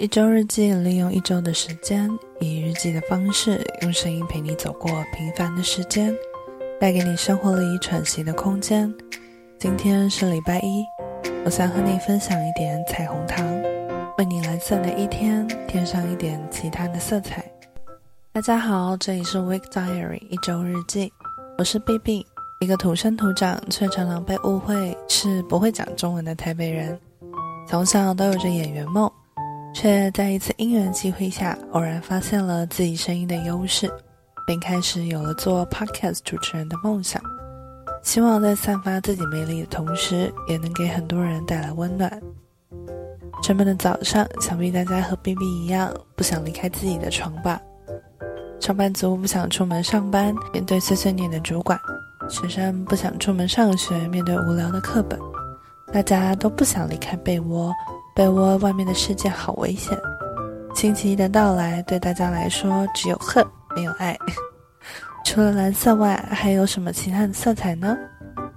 一周日记，利用一周的时间，以日记的方式，用声音陪你走过平凡的时间，带给你生活里喘息的空间。今天是礼拜一，我想和你分享一点彩虹糖，为你蓝色的一天添上一点其他的色彩。大家好，这里是 Week Diary 一周日记，我是 B B，一个土生土长却常常被误会是不会讲中文的台北人，从小都有着演员梦。却在一次因缘机会下，偶然发现了自己声音的优势，并开始有了做 podcast 主持人的梦想。希望在散发自己魅力的同时，也能给很多人带来温暖。沉闷的早上，想必大家和 B B 一样，不想离开自己的床吧？上班族不想出门上班，面对碎碎念的主管；学生不想出门上学，面对无聊的课本。大家都不想离开被窝。被窝外面的世界好危险。星期一的到来对大家来说只有恨没有爱。除了蓝色外，还有什么其他的色彩呢？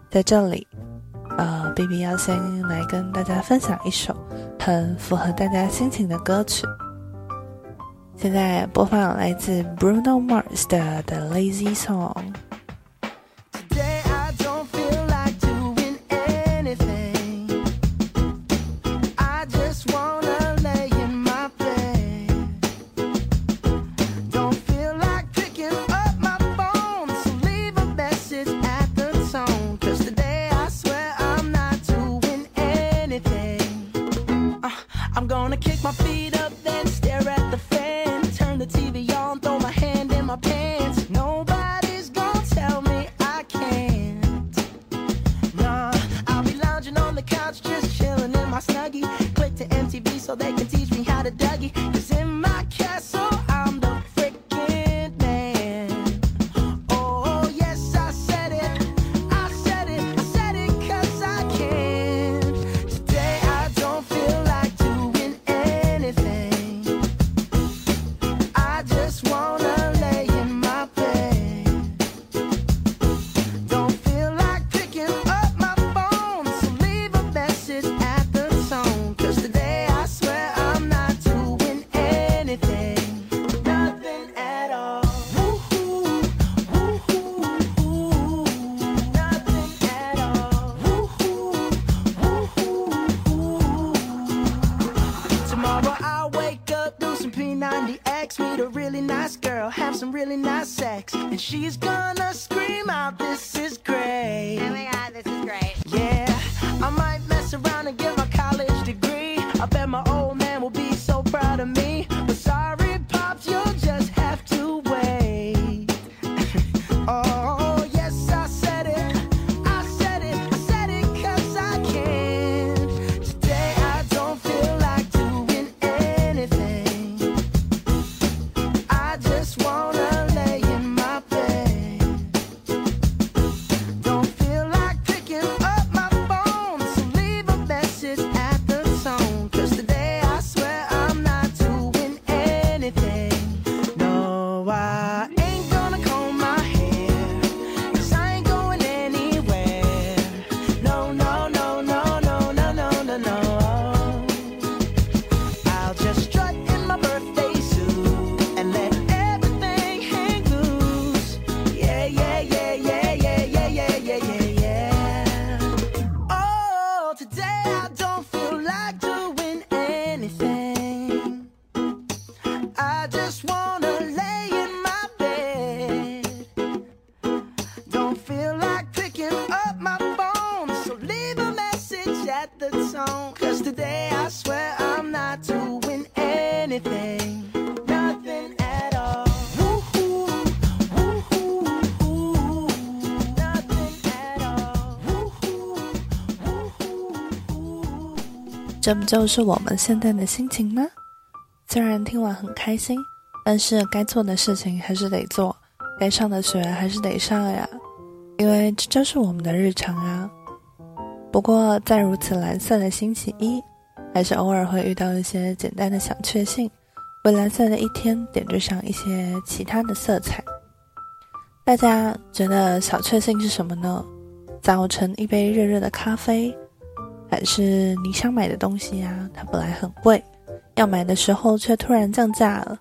在这里，呃，B B 要先来跟大家分享一首很符合大家心情的歌曲。现在播放来自 Bruno Mars 的《The Lazy Song》。Today i swear i'm not doing anything. Nothing at all. 这不就是我们现在的心情吗？虽然听完很开心但是该做的事情还是得做该上的学还是得上呀。因为这就是我们的日常啊。不过，在如此蓝色的星期一，还是偶尔会遇到一些简单的小确幸，为蓝色的一天点缀上一些其他的色彩。大家觉得小确幸是什么呢？早晨一杯热热的咖啡，还是你想买的东西呀？它本来很贵，要买的时候却突然降价了。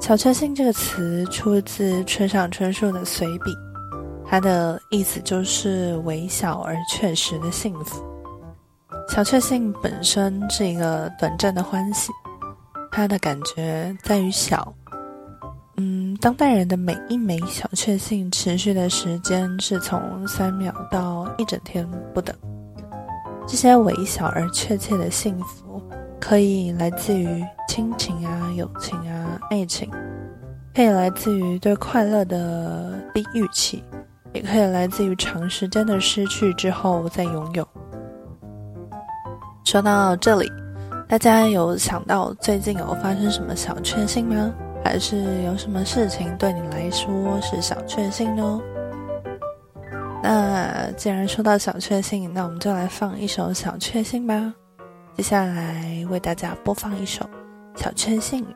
小确幸这个词出自村上春树的随笔，它的意思就是微小而确实的幸福。小确幸本身是一个短暂的欢喜，它的感觉在于小。嗯，当代人的每一枚小确幸持续的时间是从三秒到一整天不等。这些微小而确切的幸福，可以来自于亲情啊、友情啊、爱情，可以来自于对快乐的低预期，也可以来自于长时间的失去之后再拥有。说到这里，大家有想到最近有发生什么小确幸吗？还是有什么事情对你来说是小确幸呢？那既然说到小确幸，那我们就来放一首小确幸吧。接下来为大家播放一首小确幸。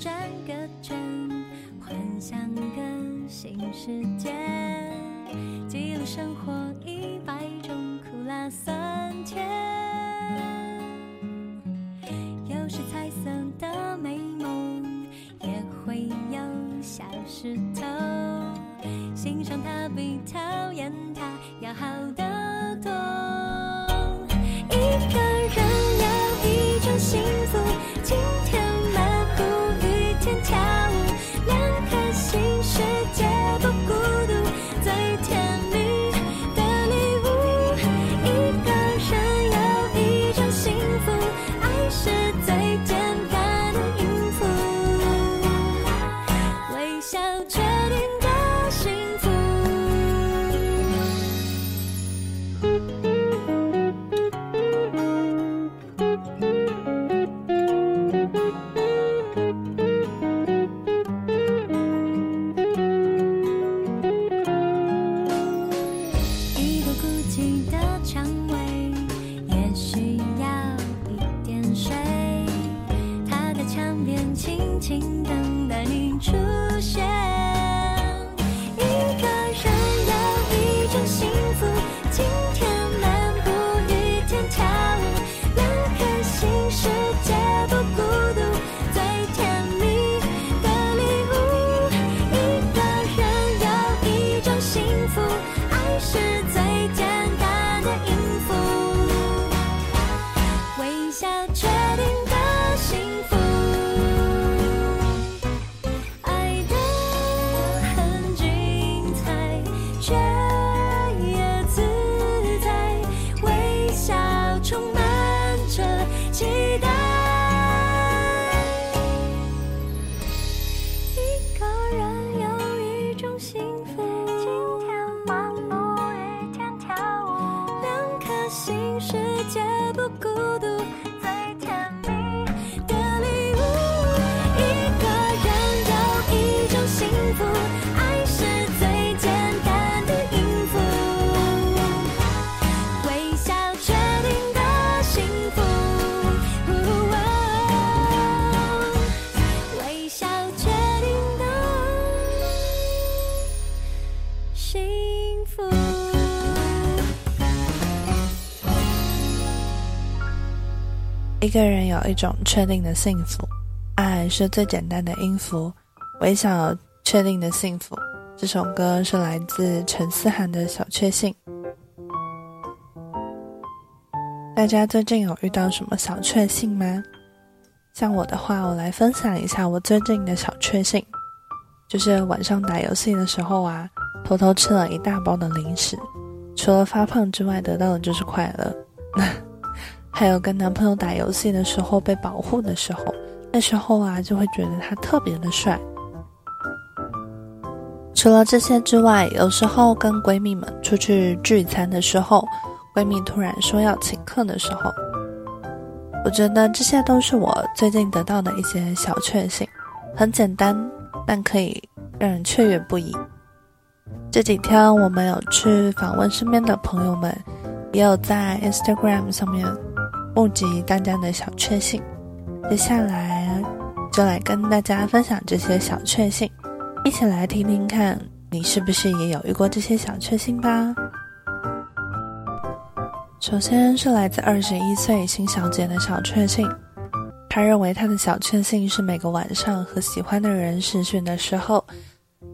转个圈幻想个新世界记录生活一百种苦辣酸甜有时彩色的美梦也会有小石头欣赏它比讨厌它要好得多世界不孤独，一个人有一种确定的幸福，爱是最简单的音符，微小确定的幸福。这首歌是来自陈思涵的小确幸。大家最近有遇到什么小确幸吗？像我的话，我来分享一下我最近的小确幸，就是晚上打游戏的时候啊，偷偷吃了一大包的零食，除了发胖之外，得到的就是快乐。还有跟男朋友打游戏的时候被保护的时候，那时候啊就会觉得他特别的帅。除了这些之外，有时候跟闺蜜们出去聚餐的时候，闺蜜突然说要请客的时候，我觉得这些都是我最近得到的一些小确幸，很简单，但可以让人雀跃不已。这几天我们有去访问身边的朋友们。也有在 Instagram 上面募集大家的小确幸。接下来就来跟大家分享这些小确幸，一起来听听看，你是不是也有遇过这些小确幸吧？首先是来自二十一岁新小姐的小确幸，她认为她的小确幸是每个晚上和喜欢的人视讯的时候，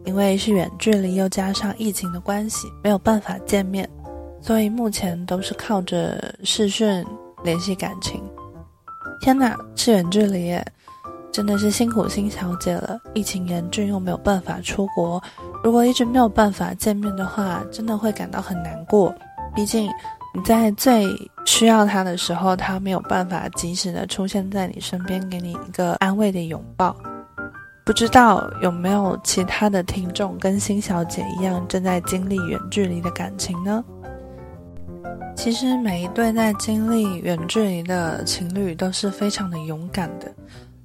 因为是远距离又加上疫情的关系，没有办法见面，所以目前都是靠着视讯联系感情。天哪，是远距离耶，真的是辛苦辛小姐了。疫情严峻又没有办法出国，如果一直没有办法见面的话，真的会感到很难过，毕竟。你在最需要他的时候，他没有办法及时的出现在你身边，给你一个安慰的拥抱。不知道有没有其他的听众跟辛小姐一样，正在经历远距离的感情呢？其实每一对在经历远距离的情侣都是非常的勇敢的，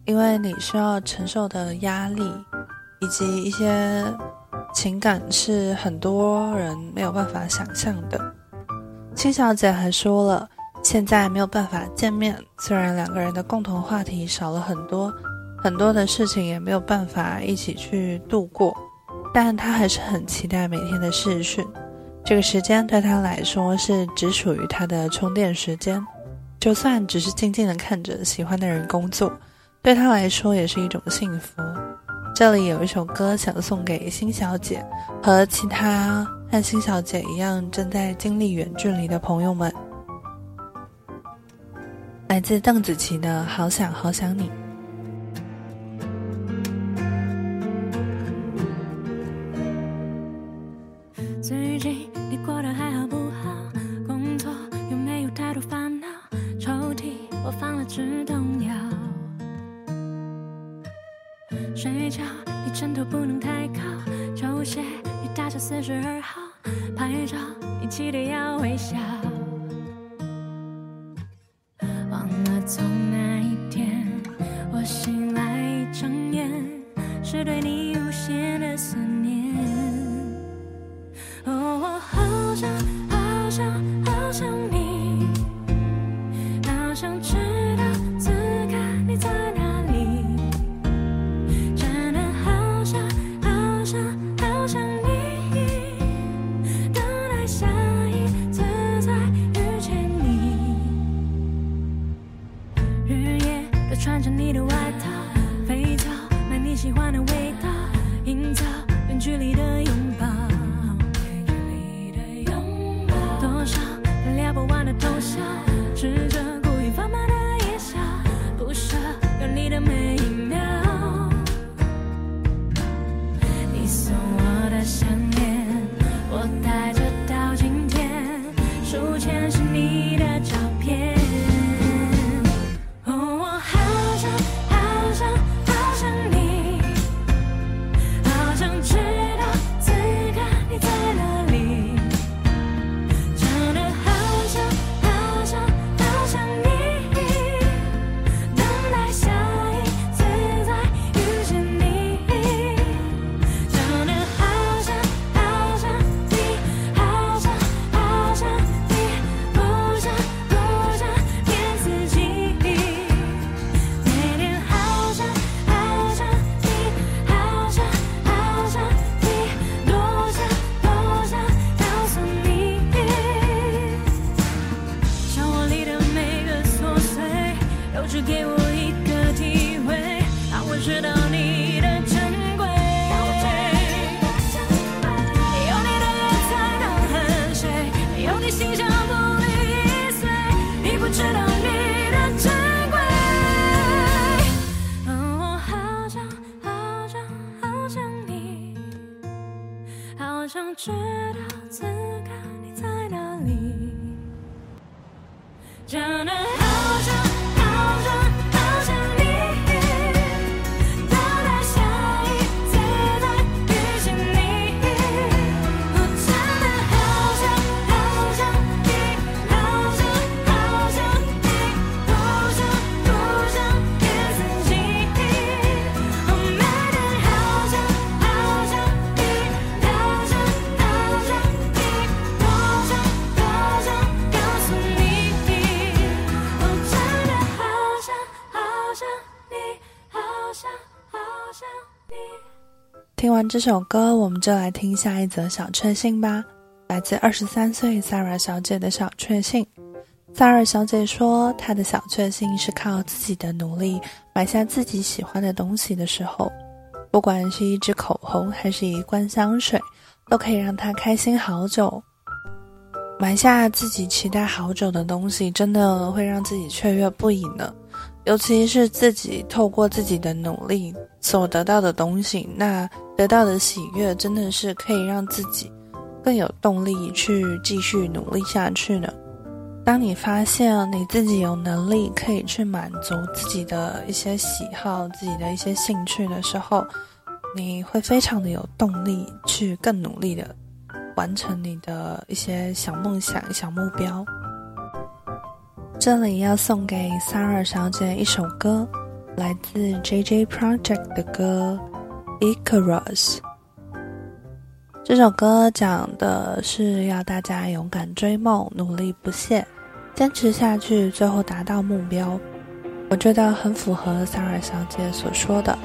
因为你需要承受的压力以及一些情感是很多人没有办法想象的。青小姐还说了，现在没有办法见面，虽然两个人的共同话题少了很多，很多的事情也没有办法一起去度过，但她还是很期待每天的视讯。这个时间对她来说是只属于她的充电时间，就算只是静静的看着喜欢的人工作，对她来说也是一种幸福。这里有一首歌想送给辛小姐和其他。和辛小姐一样正在经历远距离的朋友们，来自邓紫棋的《好想好想你》。你的外套，肥皂买你喜欢的味道，营造远距离的拥抱。多少聊不完的通宵，吃着故意放慢的夜宵，不舍有你的美听完这首歌，我们就来听下一则小确幸吧。来自二十三岁 s a r a 小姐的小确幸。s a r a 小姐说，她的小确幸是靠自己的努力买下自己喜欢的东西的时候，不管是一支口红还是一罐香水，都可以让她开心好久。买下自己期待好久的东西，真的会让自己雀跃不已呢。尤其是自己透过自己的努力所得到的东西，那得到的喜悦真的是可以让自己更有动力去继续努力下去的。当你发现你自己有能力可以去满足自己的一些喜好、自己的一些兴趣的时候，你会非常的有动力去更努力的完成你的一些小梦想、小目标。这里要送给 Sarah 小姐一首歌，来自 JJ Project 的歌《Icarus》。这首歌讲的是要大家勇敢追梦，努力不懈，坚持下去，最后达到目标。我觉得很符合 s a r a 小姐所说的。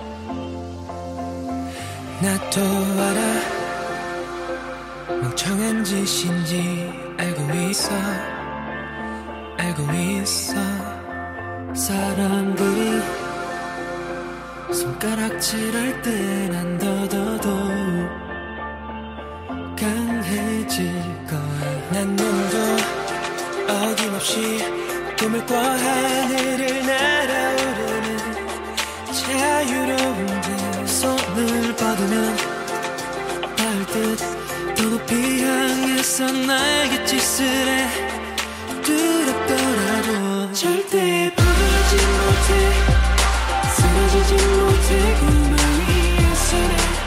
손가락질할 때난 더더더 강해질 거야. 난 오늘도 어김없이 꿔 하늘을 날아오르는 자유로운 듯 손을 뻗으면 닿을 듯 더 높이 향해서 날갯짓을 해 두렵더라도 절대 포기하지 못해 Tragedy will take away yesterday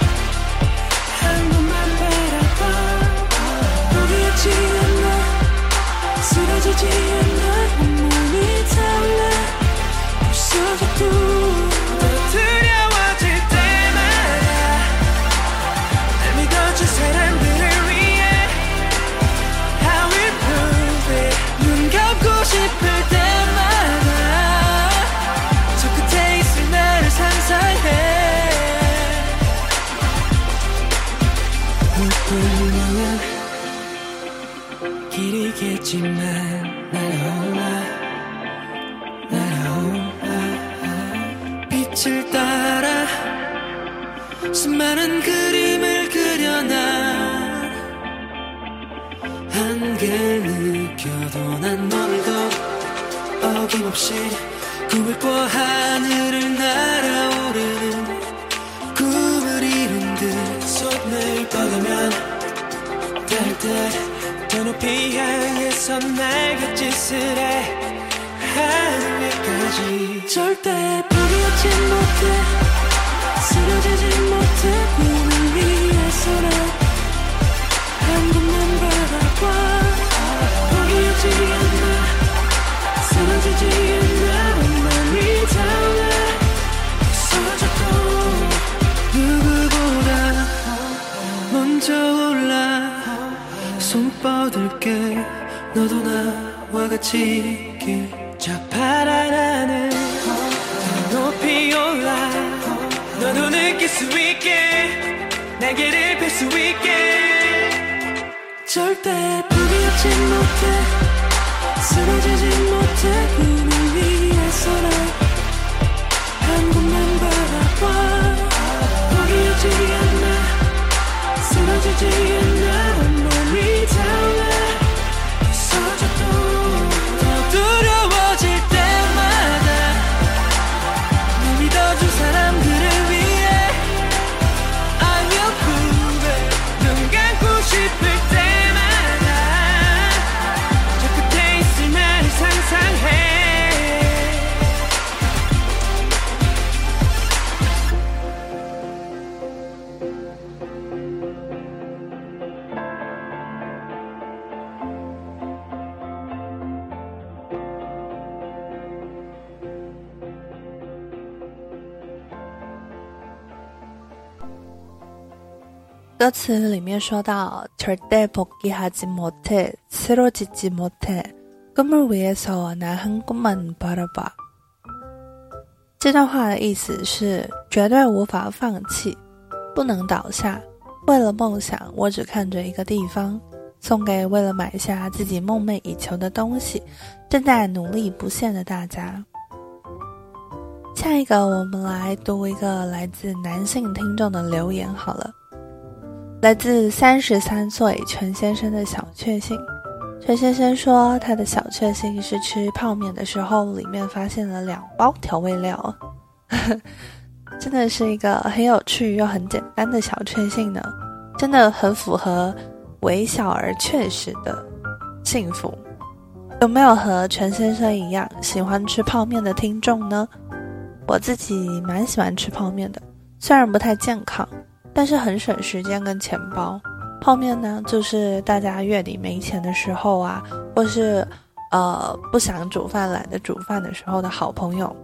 없이 꿔 하늘을 날아오르는 꿈을 이룬 듯 손을 뻗으면 닿을 듯더 높이 향해서 날갯짓을 해 하늘 위까지. 절대 포기하지 못해 쓰러지지 못해 꿈을 위해서는 한 번만 바라봐 뻗을게. 너도 나와 같이 길저 파란 하늘 더 높이 올라. 너도 느낄 수 있게 날개를 펼 수 있게. 절대 포기하지 못해 쓰러지지 못해. 꿈을 위해서는 한 번만 바라봐. 포기하지 않아 쓰러지지 않아 We tell. 歌词里面说到절대포기하지못해쓰러지지못해꿈을위해서난한곳만바라봐。这段话的意思是绝对无法放弃， 不能倒下。为了梦想，我只看着一个地方。送给为了买下自己梦寐以求的东西，正在努力不懈的大家。下一个，我们来读一个来自男性听众的留言。好了， 来自三十三岁陈先生的小确幸。陈先生说，他的小确幸是吃泡面的时候，里面发现了两包调味料。真的是一个很有趣又很简单的小确幸呢，真的很符合微小而确实的幸福。有没有和陈先生一样喜欢吃泡面的听众呢？我自己蛮喜欢吃泡面的，虽然不太健康，但是很省时间跟钱包。泡面呢，就是大家月底没钱的时候啊，或是呃不想煮饭、懒得煮饭的时候的好朋友。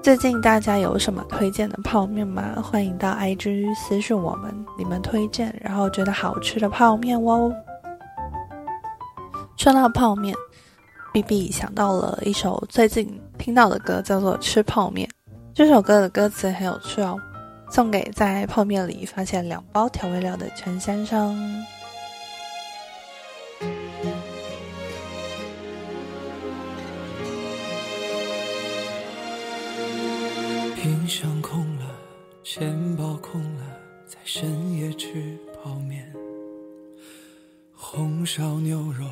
最近大家有什么推荐的泡面吗？欢迎到 IG 私信我们，你们推荐然后觉得好吃的泡面哦。说到泡面，B B 想到了一首最近听到的歌，叫做《吃泡面》。这首歌的歌词很有趣哦，送给在泡面里发现两包调味料的陈先生。冰箱空了，钱包空了，在深夜吃泡面。红烧牛肉、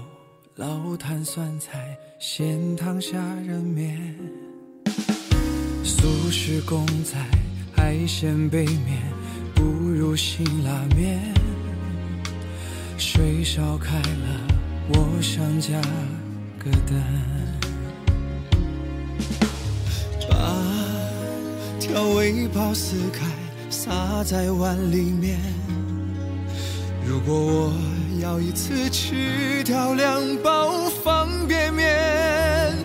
老坛酸菜、咸汤虾仁面。素食公仔、海鲜杯面，不如辛拉面。水烧开了，我想加个蛋。把调味包撕开，撒在碗里面。如果我要一次吃掉两包方便面，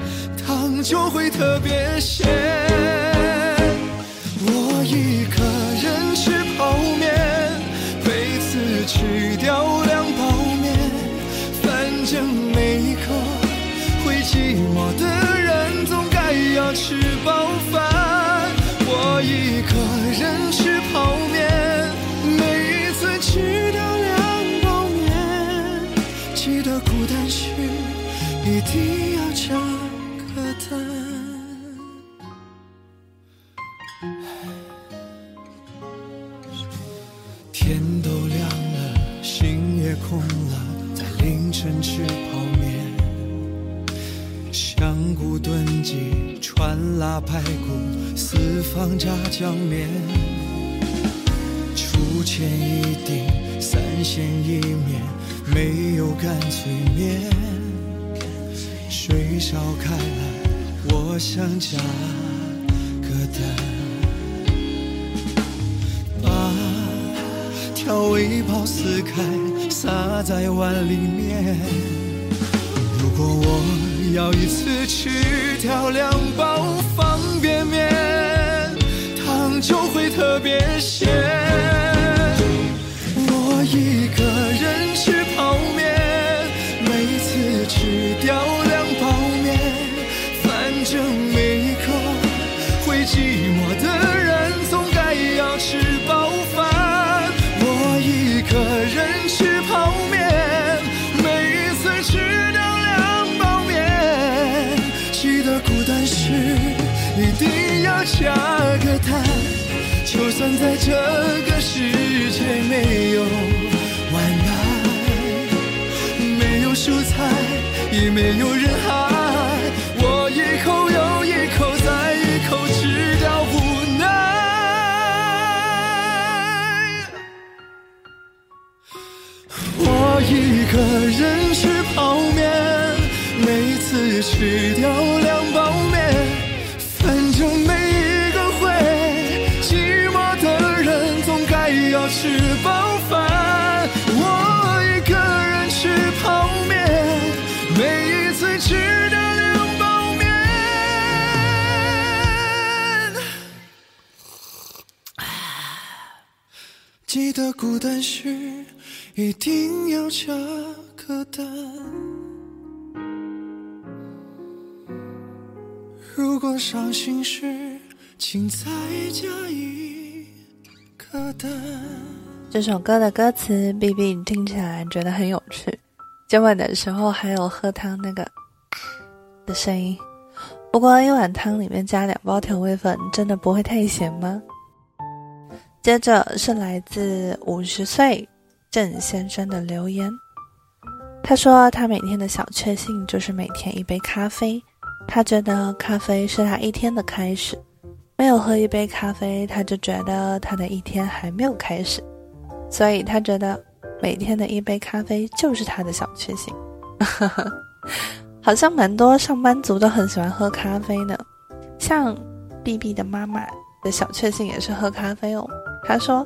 汤就会特别咸。我一个人吃泡面，每次吃掉两包面，反正每一个会寂寞的人，总该要吃饱饭。我一个人吃泡面，每一次吃掉两包面，记得孤单时一定排骨、四方炸酱面，出钱一丁，三鲜一面，没有干脆面。水烧开了，我想加个蛋。把调味包撕开，撒在碗里面。如果我要一次吃掉两包方便面，汤就会特别咸。这个世界没有外卖，没有蔬菜，也没有人爱，我一口又一口再一口吃掉无奈。我一个人吃泡面，每次吃掉孤单时一定要加个蛋。如果伤心时，请再加一个蛋.这首歌的歌词，B B 听起来觉得很有趣，今晚的时候还有喝汤那个的声音。不过一碗汤里面加两包调味粉，真的不会太咸吗？接着是来自五十岁郑先生的留言，他说他每天的小确幸就是每天一杯咖啡，他觉得咖啡是他一天的开始，没有喝一杯咖啡，他就觉得他的一天还没有开始。所以他觉得每天的一杯咖啡就是他的小确幸，好像蛮多上班族都很喜欢喝咖啡呢。像 B B 的妈妈的小确幸也是喝咖啡哦。她说，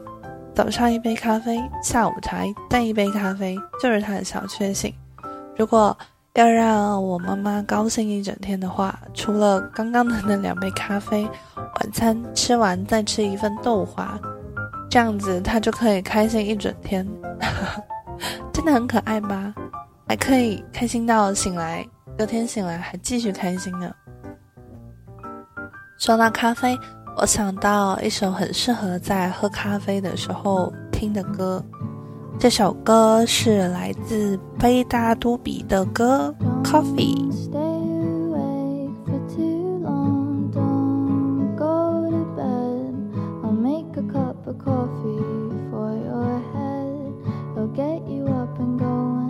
早上一杯咖啡，下午茶再一杯咖啡就是她的小确幸。如果要让我妈妈高兴一整天的话，除了刚刚的那两杯咖啡，晚餐吃完再吃一份豆花。这样子他就可以开心一整天，真的很可爱吧？还可以开心到醒来，隔天醒来还继续开心呢。说到咖啡，我想到一首很适合在喝咖啡的时候听的歌，这首歌是来自贝达多比的歌《Coffee》。coffee for your head. It'll get you up and going.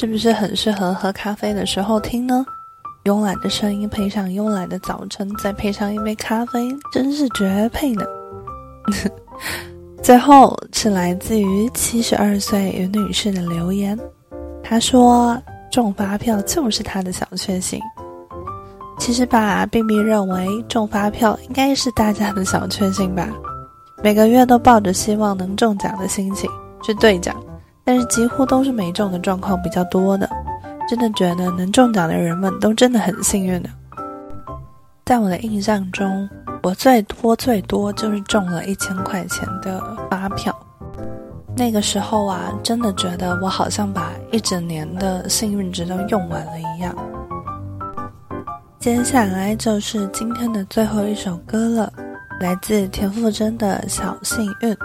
是不是很适合喝咖啡的时候听呢？慵懒的声音配上慵懒的早晨，再配上一杯咖啡，真是绝配呢。最后是来自于七十二岁于女士的留言，她说中发票就是她的小确幸。其实吧，并不认为中发票应该是大家的小确幸吧。每个月都抱着希望能中奖的心情去兑奖。但是几乎都是没中的状况比较多的，真的觉得能中奖的人们都真的很幸运的。在我的印象中，我最多最多就是中了一千块钱的发票，那个时候啊，真的觉得我好像把一整年的幸运值都用完了一样。接下来就是今天的最后一首歌了，来自田馥甄的小幸运。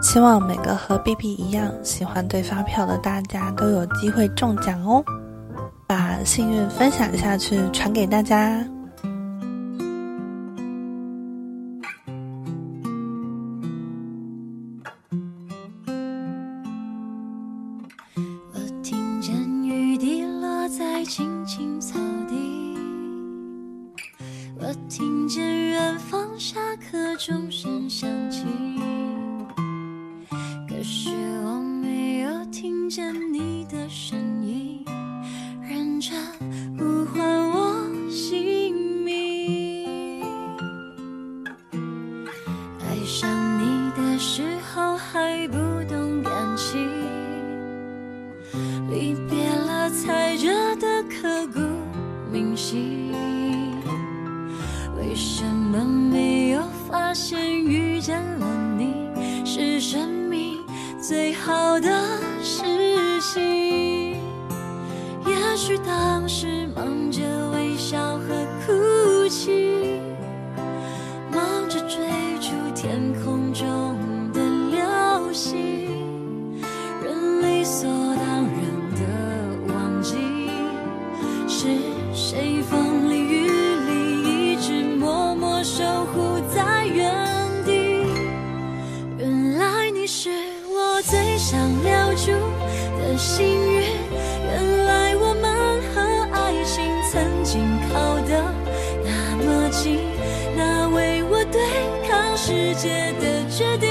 希望每个和 B B 一样喜欢对发票的大家都有机会中奖哦！把幸运分享下去，传给大家。什么没有发现，遇见了你，是生命最好的事情。也许当时忙着。界的决定。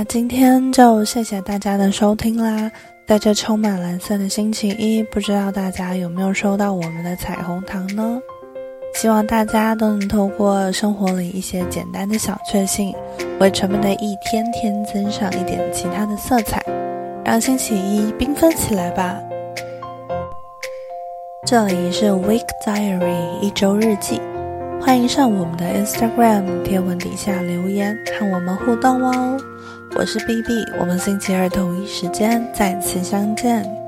那今天就谢谢大家的收听啦在这充满蓝色的星期一不知道大家有没有收到我们的彩虹糖呢？希望大家都能透过生活里一些简单的小确幸为沉闷的一天添增上一点其他的色彩让星期一缤纷起来吧。这里是 weekdiary 一周日记欢迎上我们的 instagram 贴文底下留言和我们互动哦。我是 bb 我们星期二同一时间再次相见。